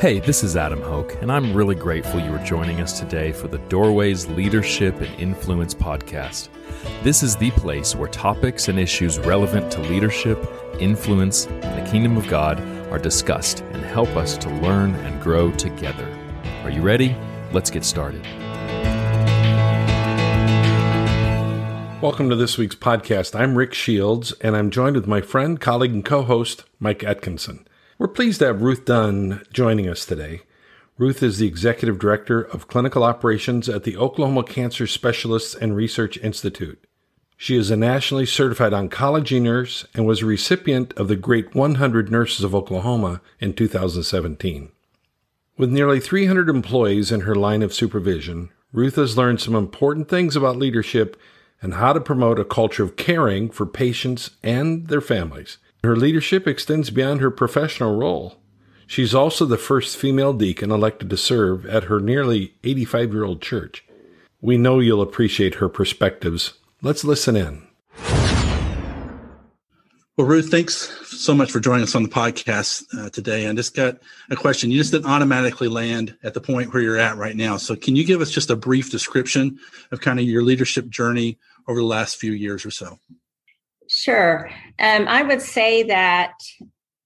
Hey, this is Adam Hoke, and I'm really grateful you are joining us today for the Doorways Leadership and Influence podcast. This is the place where topics and issues relevant to leadership, influence, and the kingdom of God are discussed and help us to learn and grow together. Are you ready? Let's get started. Welcome to this week's podcast. I'm Rick Shields, and I'm joined with my friend, colleague, and co host, Mike Atkinson. We're pleased to have Ruth Dunn joining us today. Ruth is the Executive Director of Clinical Operations at the Oklahoma Cancer Specialists and Research Institute. She is a nationally certified oncology nurse and was a recipient of the Great 100 Nurses of Oklahoma in 2017. With nearly 300 employees in her line of supervision, Ruth has learned some important things about leadership and how to promote a culture of caring for patients and their families. Her leadership extends beyond her professional role. She's also the first female deacon elected to serve at her nearly 85 year old church. We know you'll appreciate her perspectives. Let's listen in. Well, Ruth, thanks so much for joining us on the podcast uh, today. I just got a question. You just didn't automatically land at the point where you're at right now. So, can you give us just a brief description of kind of your leadership journey over the last few years or so? Sure. Um, I would say that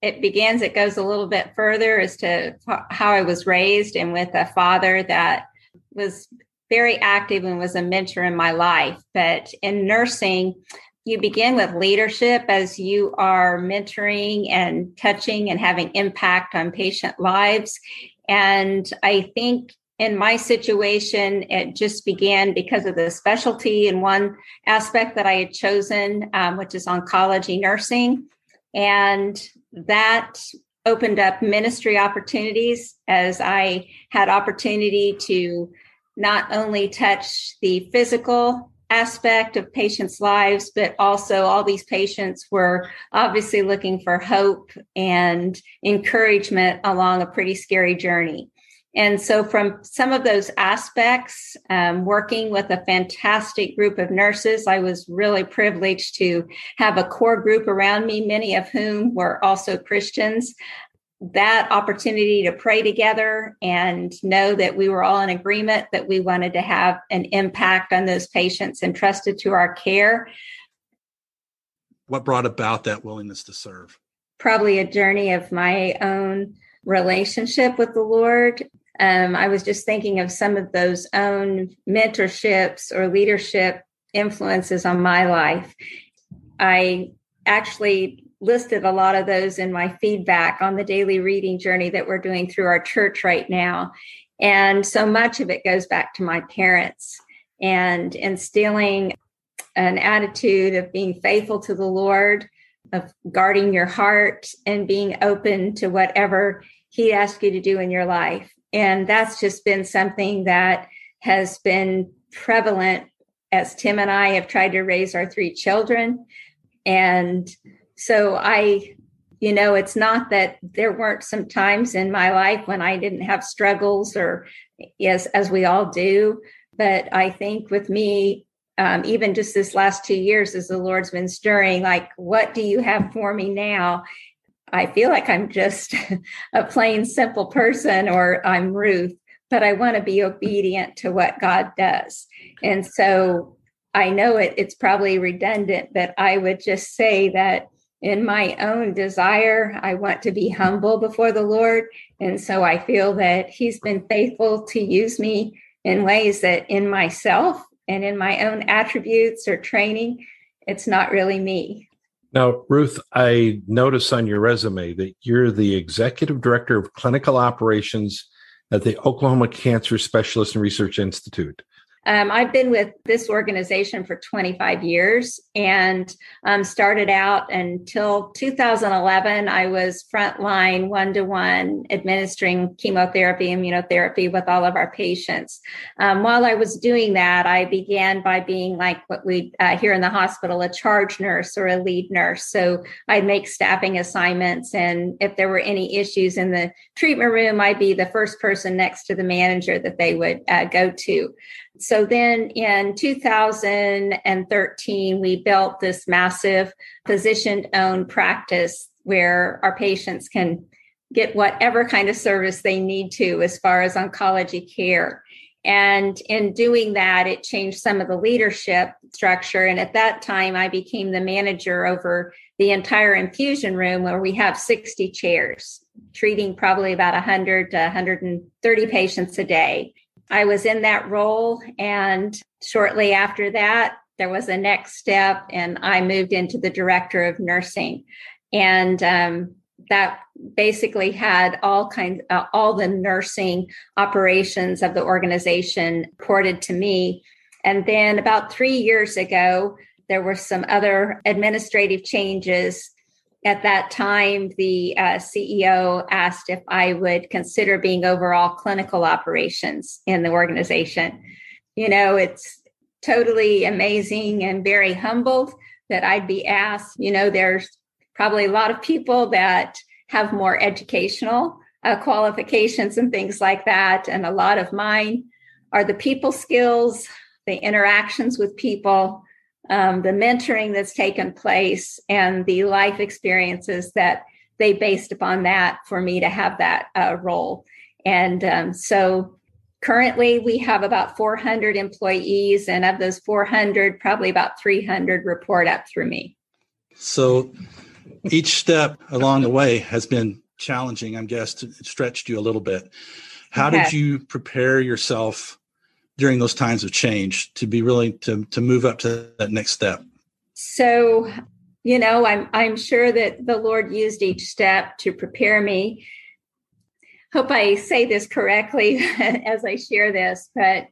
it begins, it goes a little bit further as to how I was raised and with a father that was very active and was a mentor in my life. But in nursing, you begin with leadership as you are mentoring and touching and having impact on patient lives. And I think in my situation, it just began because of the specialty in one aspect that I had chosen, um, which is oncology nursing. And that opened up ministry opportunities as I had opportunity to not only touch the physical aspect of patients' lives, but also all these patients were obviously looking for hope and encouragement along a pretty scary journey. And so, from some of those aspects, um, working with a fantastic group of nurses, I was really privileged to have a core group around me, many of whom were also Christians. That opportunity to pray together and know that we were all in agreement that we wanted to have an impact on those patients entrusted to our care. What brought about that willingness to serve? Probably a journey of my own relationship with the Lord um, I was just thinking of some of those own mentorships or leadership influences on my life. I actually listed a lot of those in my feedback on the daily reading journey that we're doing through our church right now. And so much of it goes back to my parents and instilling an attitude of being faithful to the Lord, of guarding your heart and being open to whatever He asks you to do in your life. And that's just been something that has been prevalent as Tim and I have tried to raise our three children. And so I, you know, it's not that there weren't some times in my life when I didn't have struggles or yes, as we all do. But I think with me, um, even just this last two years, as the Lord's been stirring, like, what do you have for me now? I feel like I'm just a plain simple person or I'm Ruth, but I want to be obedient to what God does. And so I know it, it's probably redundant, but I would just say that in my own desire, I want to be humble before the Lord. And so I feel that He's been faithful to use me in ways that in myself and in my own attributes or training, it's not really me. Now, Ruth, I notice on your resume that you're the executive director of clinical operations at the Oklahoma Cancer Specialist and Research Institute. Um, I've been with this organization for 25 years and um, started out until 2011. I was frontline one to one administering chemotherapy, immunotherapy with all of our patients. Um, while I was doing that, I began by being like what we uh, here in the hospital a charge nurse or a lead nurse. So I'd make staffing assignments, and if there were any issues in the treatment room, I'd be the first person next to the manager that they would uh, go to. So then in 2013, we built this massive physician owned practice where our patients can get whatever kind of service they need to as far as oncology care. And in doing that, it changed some of the leadership structure. And at that time, I became the manager over the entire infusion room where we have 60 chairs, treating probably about 100 to 130 patients a day. I was in that role. And shortly after that, there was a next step, and I moved into the director of nursing. And um, that basically had all kinds uh, all the nursing operations of the organization ported to me and then about 3 years ago there were some other administrative changes at that time the uh, ceo asked if i would consider being overall clinical operations in the organization you know it's totally amazing and very humbled that i'd be asked you know there's probably a lot of people that have more educational uh, qualifications and things like that. And a lot of mine are the people skills, the interactions with people, um, the mentoring that's taken place, and the life experiences that they based upon that for me to have that uh, role. And um, so currently we have about 400 employees, and of those 400, probably about 300 report up through me. So each step along the way has been challenging, I'm guess, it stretched you a little bit. How okay. did you prepare yourself during those times of change to be willing to to move up to that next step? So, you know, I'm I'm sure that the Lord used each step to prepare me. Hope I say this correctly as I share this, but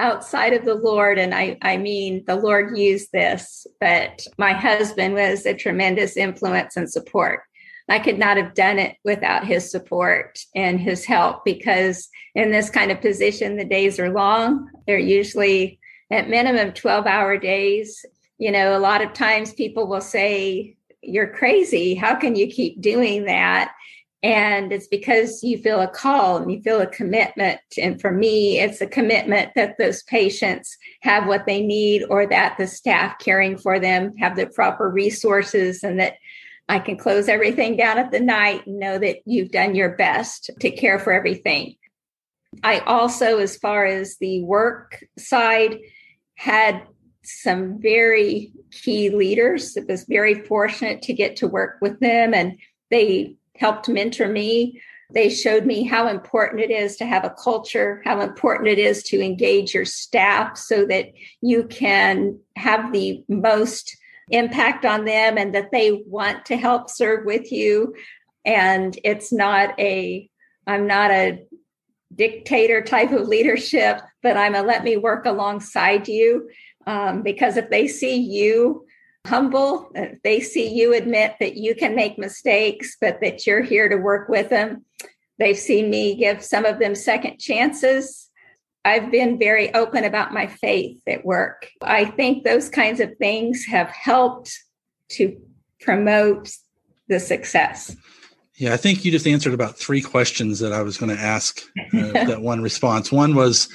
outside of the Lord, and I, I mean, the Lord used this, but my husband was a tremendous influence and support. I could not have done it without his support and his help because in this kind of position, the days are long. They're usually at minimum 12 hour days. You know, a lot of times people will say, You're crazy. How can you keep doing that? And it's because you feel a call and you feel a commitment. And for me, it's a commitment that those patients have what they need or that the staff caring for them have the proper resources and that I can close everything down at the night and know that you've done your best to care for everything. I also, as far as the work side, had some very key leaders. It was very fortunate to get to work with them and they helped mentor me. They showed me how important it is to have a culture, how important it is to engage your staff so that you can have the most impact on them and that they want to help serve with you. And it's not a, I'm not a dictator type of leadership, but I'm a let me work alongside you. Um, because if they see you humble. They see you admit that you can make mistakes, but that you're here to work with them. They've seen me give some of them second chances. I've been very open about my faith at work. I think those kinds of things have helped to promote the success. Yeah, I think you just answered about three questions that I was going to ask uh, that one response. One was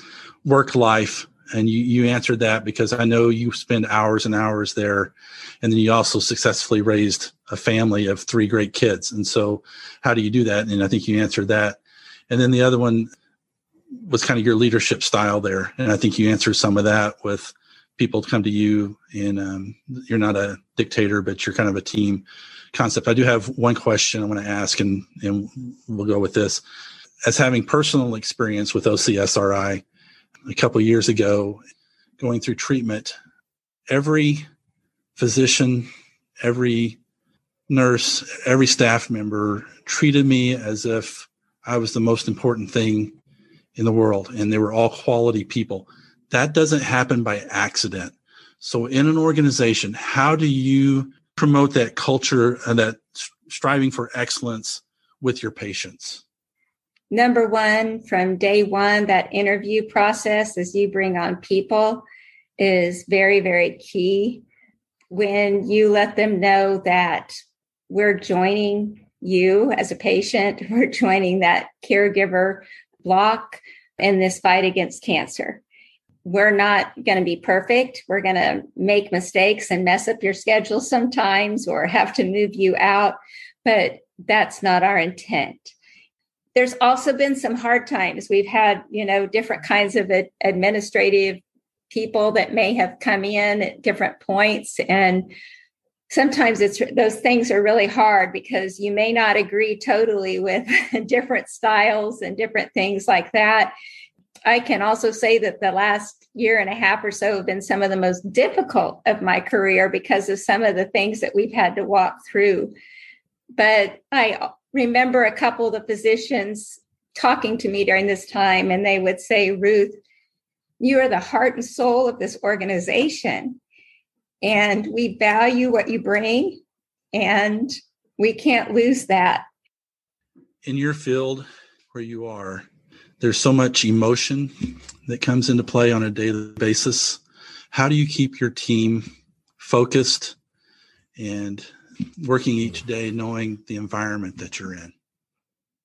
work life and you you answered that because I know you spend hours and hours there, and then you also successfully raised a family of three great kids. And so, how do you do that? And I think you answered that. And then the other one was kind of your leadership style there, and I think you answered some of that with people come to you, and um, you're not a dictator, but you're kind of a team concept. I do have one question I want to ask, and and we'll go with this. As having personal experience with OCSRI, a couple years ago going through treatment every physician every nurse every staff member treated me as if i was the most important thing in the world and they were all quality people. That doesn't happen by accident. So in an organization how do you promote that culture and that striving for excellence with your patients? Number one from day one that interview process as you bring on people is very very key. When you let them know that we're joining you as a patient we're joining that caregiver block in this fight against cancer we're not going to be perfect. We're going to make mistakes and mess up your schedule sometimes or have to move you out. but that's not our intent. There's also been some hard times. We've had, you know, different kinds of administrative people that may have come in at different points and sometimes it's those things are really hard because you may not agree totally with different styles and different things like that. I can also say that the last year and a half or so have been some of the most difficult of my career because of some of the things that we've had to walk through. But i remember a couple of the physicians talking to me during this time and they would say ruth you are the heart and soul of this organization and we value what you bring and we can't lose that. In your field where you are there's so much emotion that comes into play on a daily basis. How do you keep your team focused and working each day knowing the environment that you're in?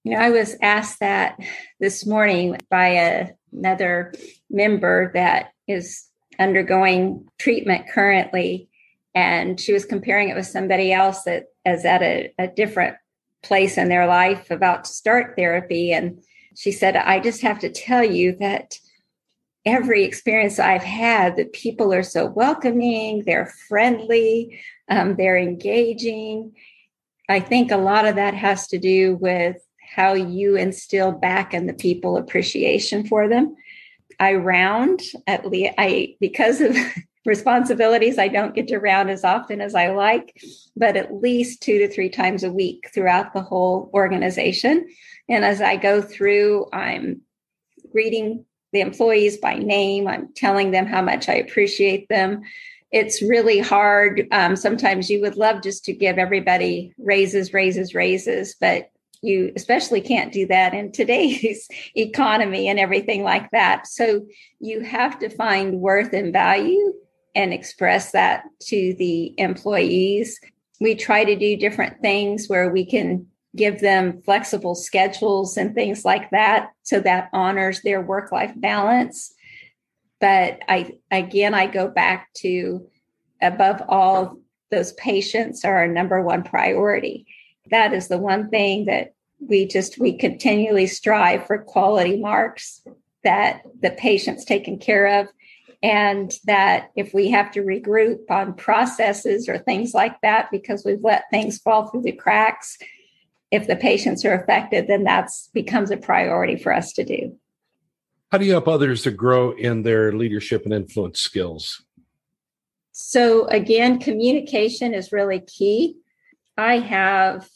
You know i was asked that this morning by a, another member that is undergoing treatment currently and she was comparing it with somebody else that is at a, a different place in their life about to start therapy and she said i just have to tell you that every experience i've had the people are so welcoming they're friendly um, they're engaging. I think a lot of that has to do with how you instill back in the people appreciation for them I round at least I because of responsibilities I don't get to round as often as I like, but at least 2 to 3 times a week throughout the whole organization. And as I go through, I'm greeting the employees by name. I'm telling them how much I appreciate them. It's really hard. Um, sometimes you would love just to give everybody raises, raises, raises, but you especially can't do that in today's economy and everything like that. So you have to find worth and value and express that to the employees. We try to do different things where we can give them flexible schedules and things like that so that honors their work life balance. But I again I go back to above all those patients are our number one priority that is the one thing that we just we continually strive for quality marks that the patient's taken care of. And that if we have to regroup on processes or things like that because we've let things fall through the cracks if the patients are affected then that's becomes a priority for us to do. How do you help others to grow in their leadership and influence skills? So again communication is really key. I have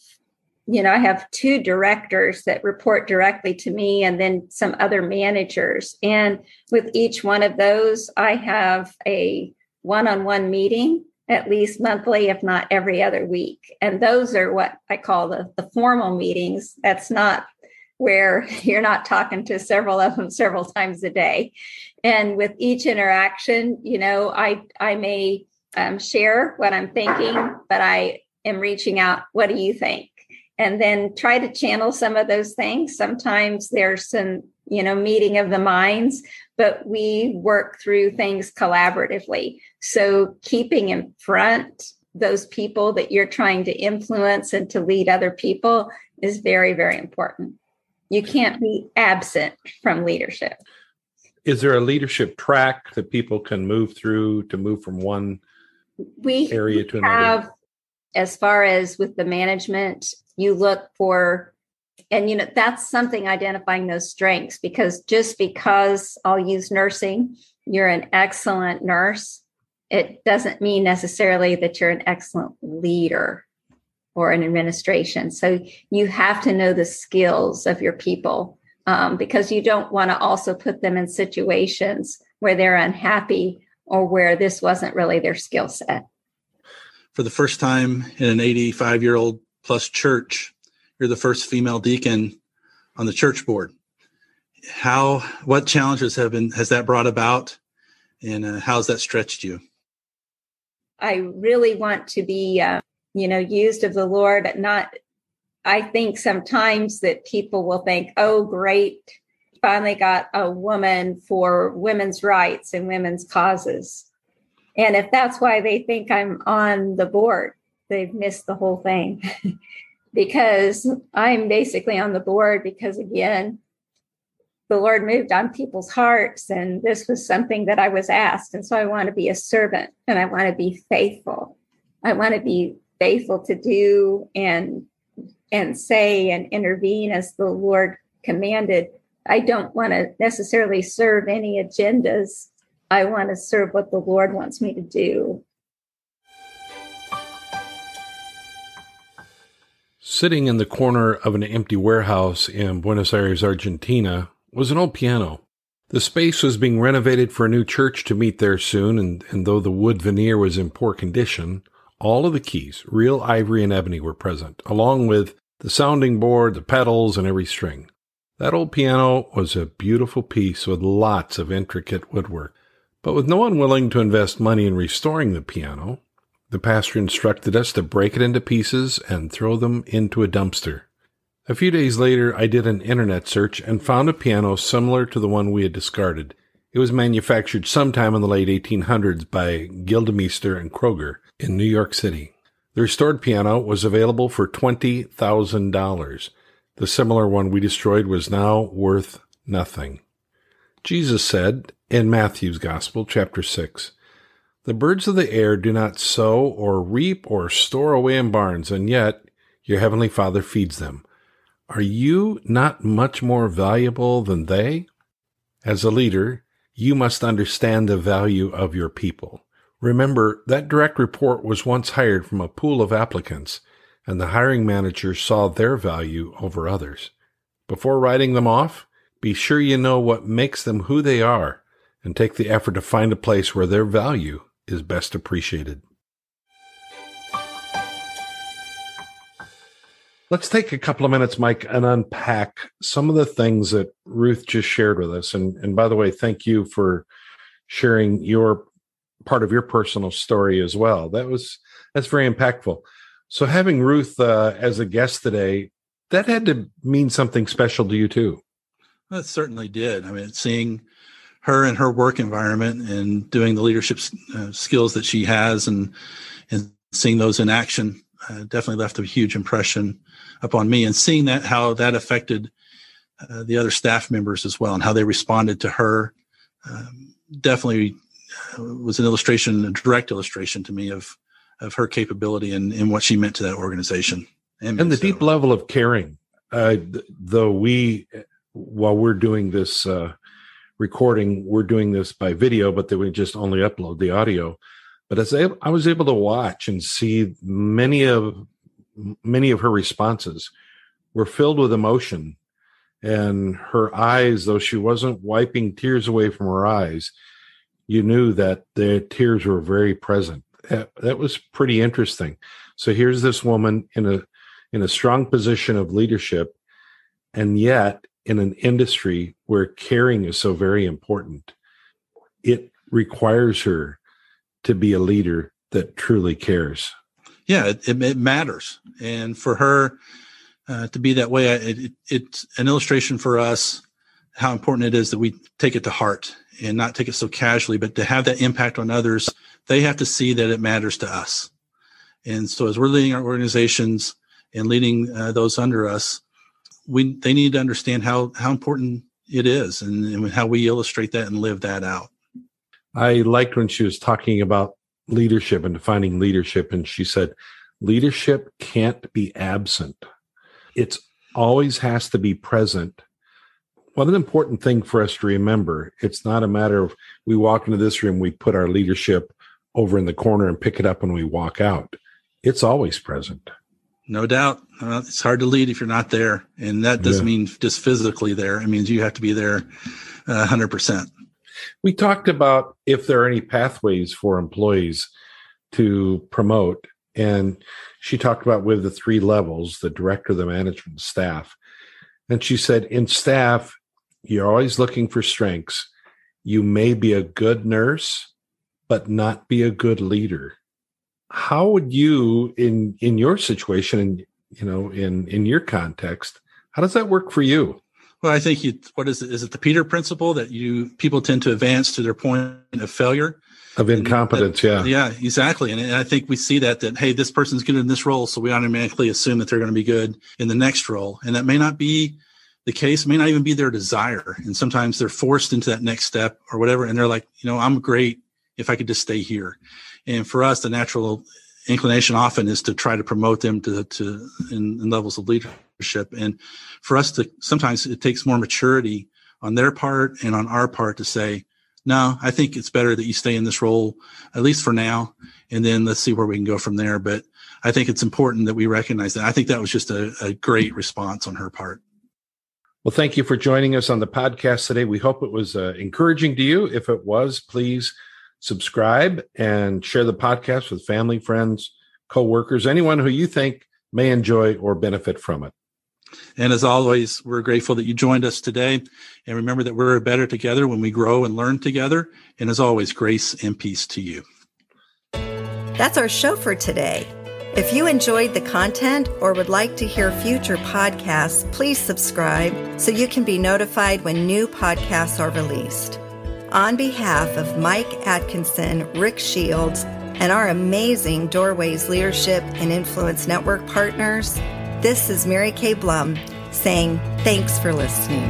you know, I have two directors that report directly to me and then some other managers. And with each one of those, I have a one on one meeting at least monthly, if not every other week. And those are what I call the, the formal meetings. That's not where you're not talking to several of them several times a day. And with each interaction, you know, I I may um, share what I'm thinking, but I am reaching out. What do you think? And then try to channel some of those things. Sometimes there's some, you know, meeting of the minds, but we work through things collaboratively. So keeping in front those people that you're trying to influence and to lead other people is very, very important. You can't be absent from leadership. Is there a leadership track that people can move through to move from one we area to another? Have, as far as with the management you look for and you know that's something identifying those strengths because just because i'll use nursing you're an excellent nurse it doesn't mean necessarily that you're an excellent leader or an administration. So you have to know the skills of your people um, because you don't want to also put them in situations where they're unhappy or where this wasn't really their skill set. For the first time in an 85 year old plus church. You're the first female deacon on the church board. How, what challenges have been, has that brought about? And uh, how's that stretched you? I really want to be, uh, you know, used of the Lord. Not, I think sometimes that people will think, oh, great, finally got a woman for women's rights and women's causes. And if that's why they think I'm on the board, they've missed the whole thing. because I'm basically on the board because, again, the Lord moved on people's hearts, and this was something that I was asked. And so I want to be a servant and I want to be faithful. I want to be faithful to do and and say and intervene as the Lord commanded. I don't want to necessarily serve any agendas. I want to serve what the Lord wants me to do. Sitting in the corner of an empty warehouse in Buenos Aires, Argentina, was an old piano. The space was being renovated for a new church to meet there soon, and, and though the wood veneer was in poor condition, all of the keys, real ivory and ebony, were present, along with the sounding board, the pedals, and every string. That old piano was a beautiful piece with lots of intricate woodwork. But with no one willing to invest money in restoring the piano, the pastor instructed us to break it into pieces and throw them into a dumpster. A few days later, I did an internet search and found a piano similar to the one we had discarded. It was manufactured sometime in the late 1800s by Gildemeester and Kroeger in New York City. The restored piano was available for $20,000. The similar one we destroyed was now worth nothing. Jesus said in Matthew's Gospel, chapter 6, The birds of the air do not sow or reap or store away in barns, and yet your heavenly Father feeds them. Are you not much more valuable than they? As a leader, you must understand the value of your people. Remember, that direct report was once hired from a pool of applicants, and the hiring manager saw their value over others. Before writing them off, be sure you know what makes them who they are and take the effort to find a place where their value is best appreciated. Let's take a couple of minutes, Mike, and unpack some of the things that Ruth just shared with us. And, and by the way, thank you for sharing your part of your personal story as well. That was that's very impactful. So having Ruth uh, as a guest today, that had to mean something special to you too. That certainly did. I mean, seeing her in her work environment and doing the leadership uh, skills that she has, and and seeing those in action, uh, definitely left a huge impression upon me and seeing that how that affected uh, the other staff members as well and how they responded to her um, definitely uh, was an illustration a direct illustration to me of of her capability and, and what she meant to that organization and, and the so. deep level of caring uh, though we while we're doing this uh, recording we're doing this by video but then we just only upload the audio. But as I, I was able to watch and see many of many of her responses were filled with emotion. And her eyes though she wasn't wiping tears away from her eyes you knew that the tears were very present. That, that was pretty interesting. So here's this woman in a in a strong position of leadership and yet in an industry where caring is so very important it requires her to be a leader that truly cares yeah, it, it, matters. And for her uh, to be that way, it, it's an illustration for us how important it is that we take it to heart and not take it so casually, but to have that impact on others, they have to see that it matters to us. And so as we're leading our organizations and leading uh, those under us, we they need to understand how how important it is and, and how we illustrate that and live that out. I liked when she was talking about leadership and defining leadership. And she said, leadership can't be absent. It's always has to be present. What an important thing for us to remember. It's not a matter of we walk into this room, we put our leadership over in the corner and pick it up when we walk out. It's always present. No doubt. Uh, it's hard to lead if you're not there. And that doesn't yeah. mean just physically there. It means you have to be there uh, 100%. We talked about if there are any pathways for employees to promote. And she talked about with the three levels the director, the management, staff. And she said, in staff, you're always looking for strengths. You may be a good nurse, but not be a good leader. How would you, in in your situation, and you know, in in your context, how does that work for you? Well, I think you. What is it? Is it the Peter principle that you people tend to advance to their point of failure? Of incompetence, that, yeah, yeah, exactly. And, and I think we see that that hey, this person's good in this role, so we automatically assume that they're going to be good in the next role, and that may not be the case. It may not even be their desire, and sometimes they're forced into that next step or whatever, and they're like, you know, I'm great if I could just stay here. And for us, the natural inclination often is to try to promote them to, to in, in levels of leadership. And for us to sometimes it takes more maturity on their part and on our part to say, no, I think it's better that you stay in this role, at least for now, and then let's see where we can go from there. But I think it's important that we recognize that. I think that was just a, a great response on her part. Well, thank you for joining us on the podcast today. We hope it was uh, encouraging to you. If it was, please subscribe and share the podcast with family, friends, coworkers, anyone who you think may enjoy or benefit from it. And as always, we're grateful that you joined us today. And remember that we're better together when we grow and learn together. And as always, grace and peace to you. That's our show for today. If you enjoyed the content or would like to hear future podcasts, please subscribe so you can be notified when new podcasts are released. On behalf of Mike Atkinson, Rick Shields, and our amazing Doorways Leadership and Influence Network partners, this is Mary Kay Blum saying thanks for listening.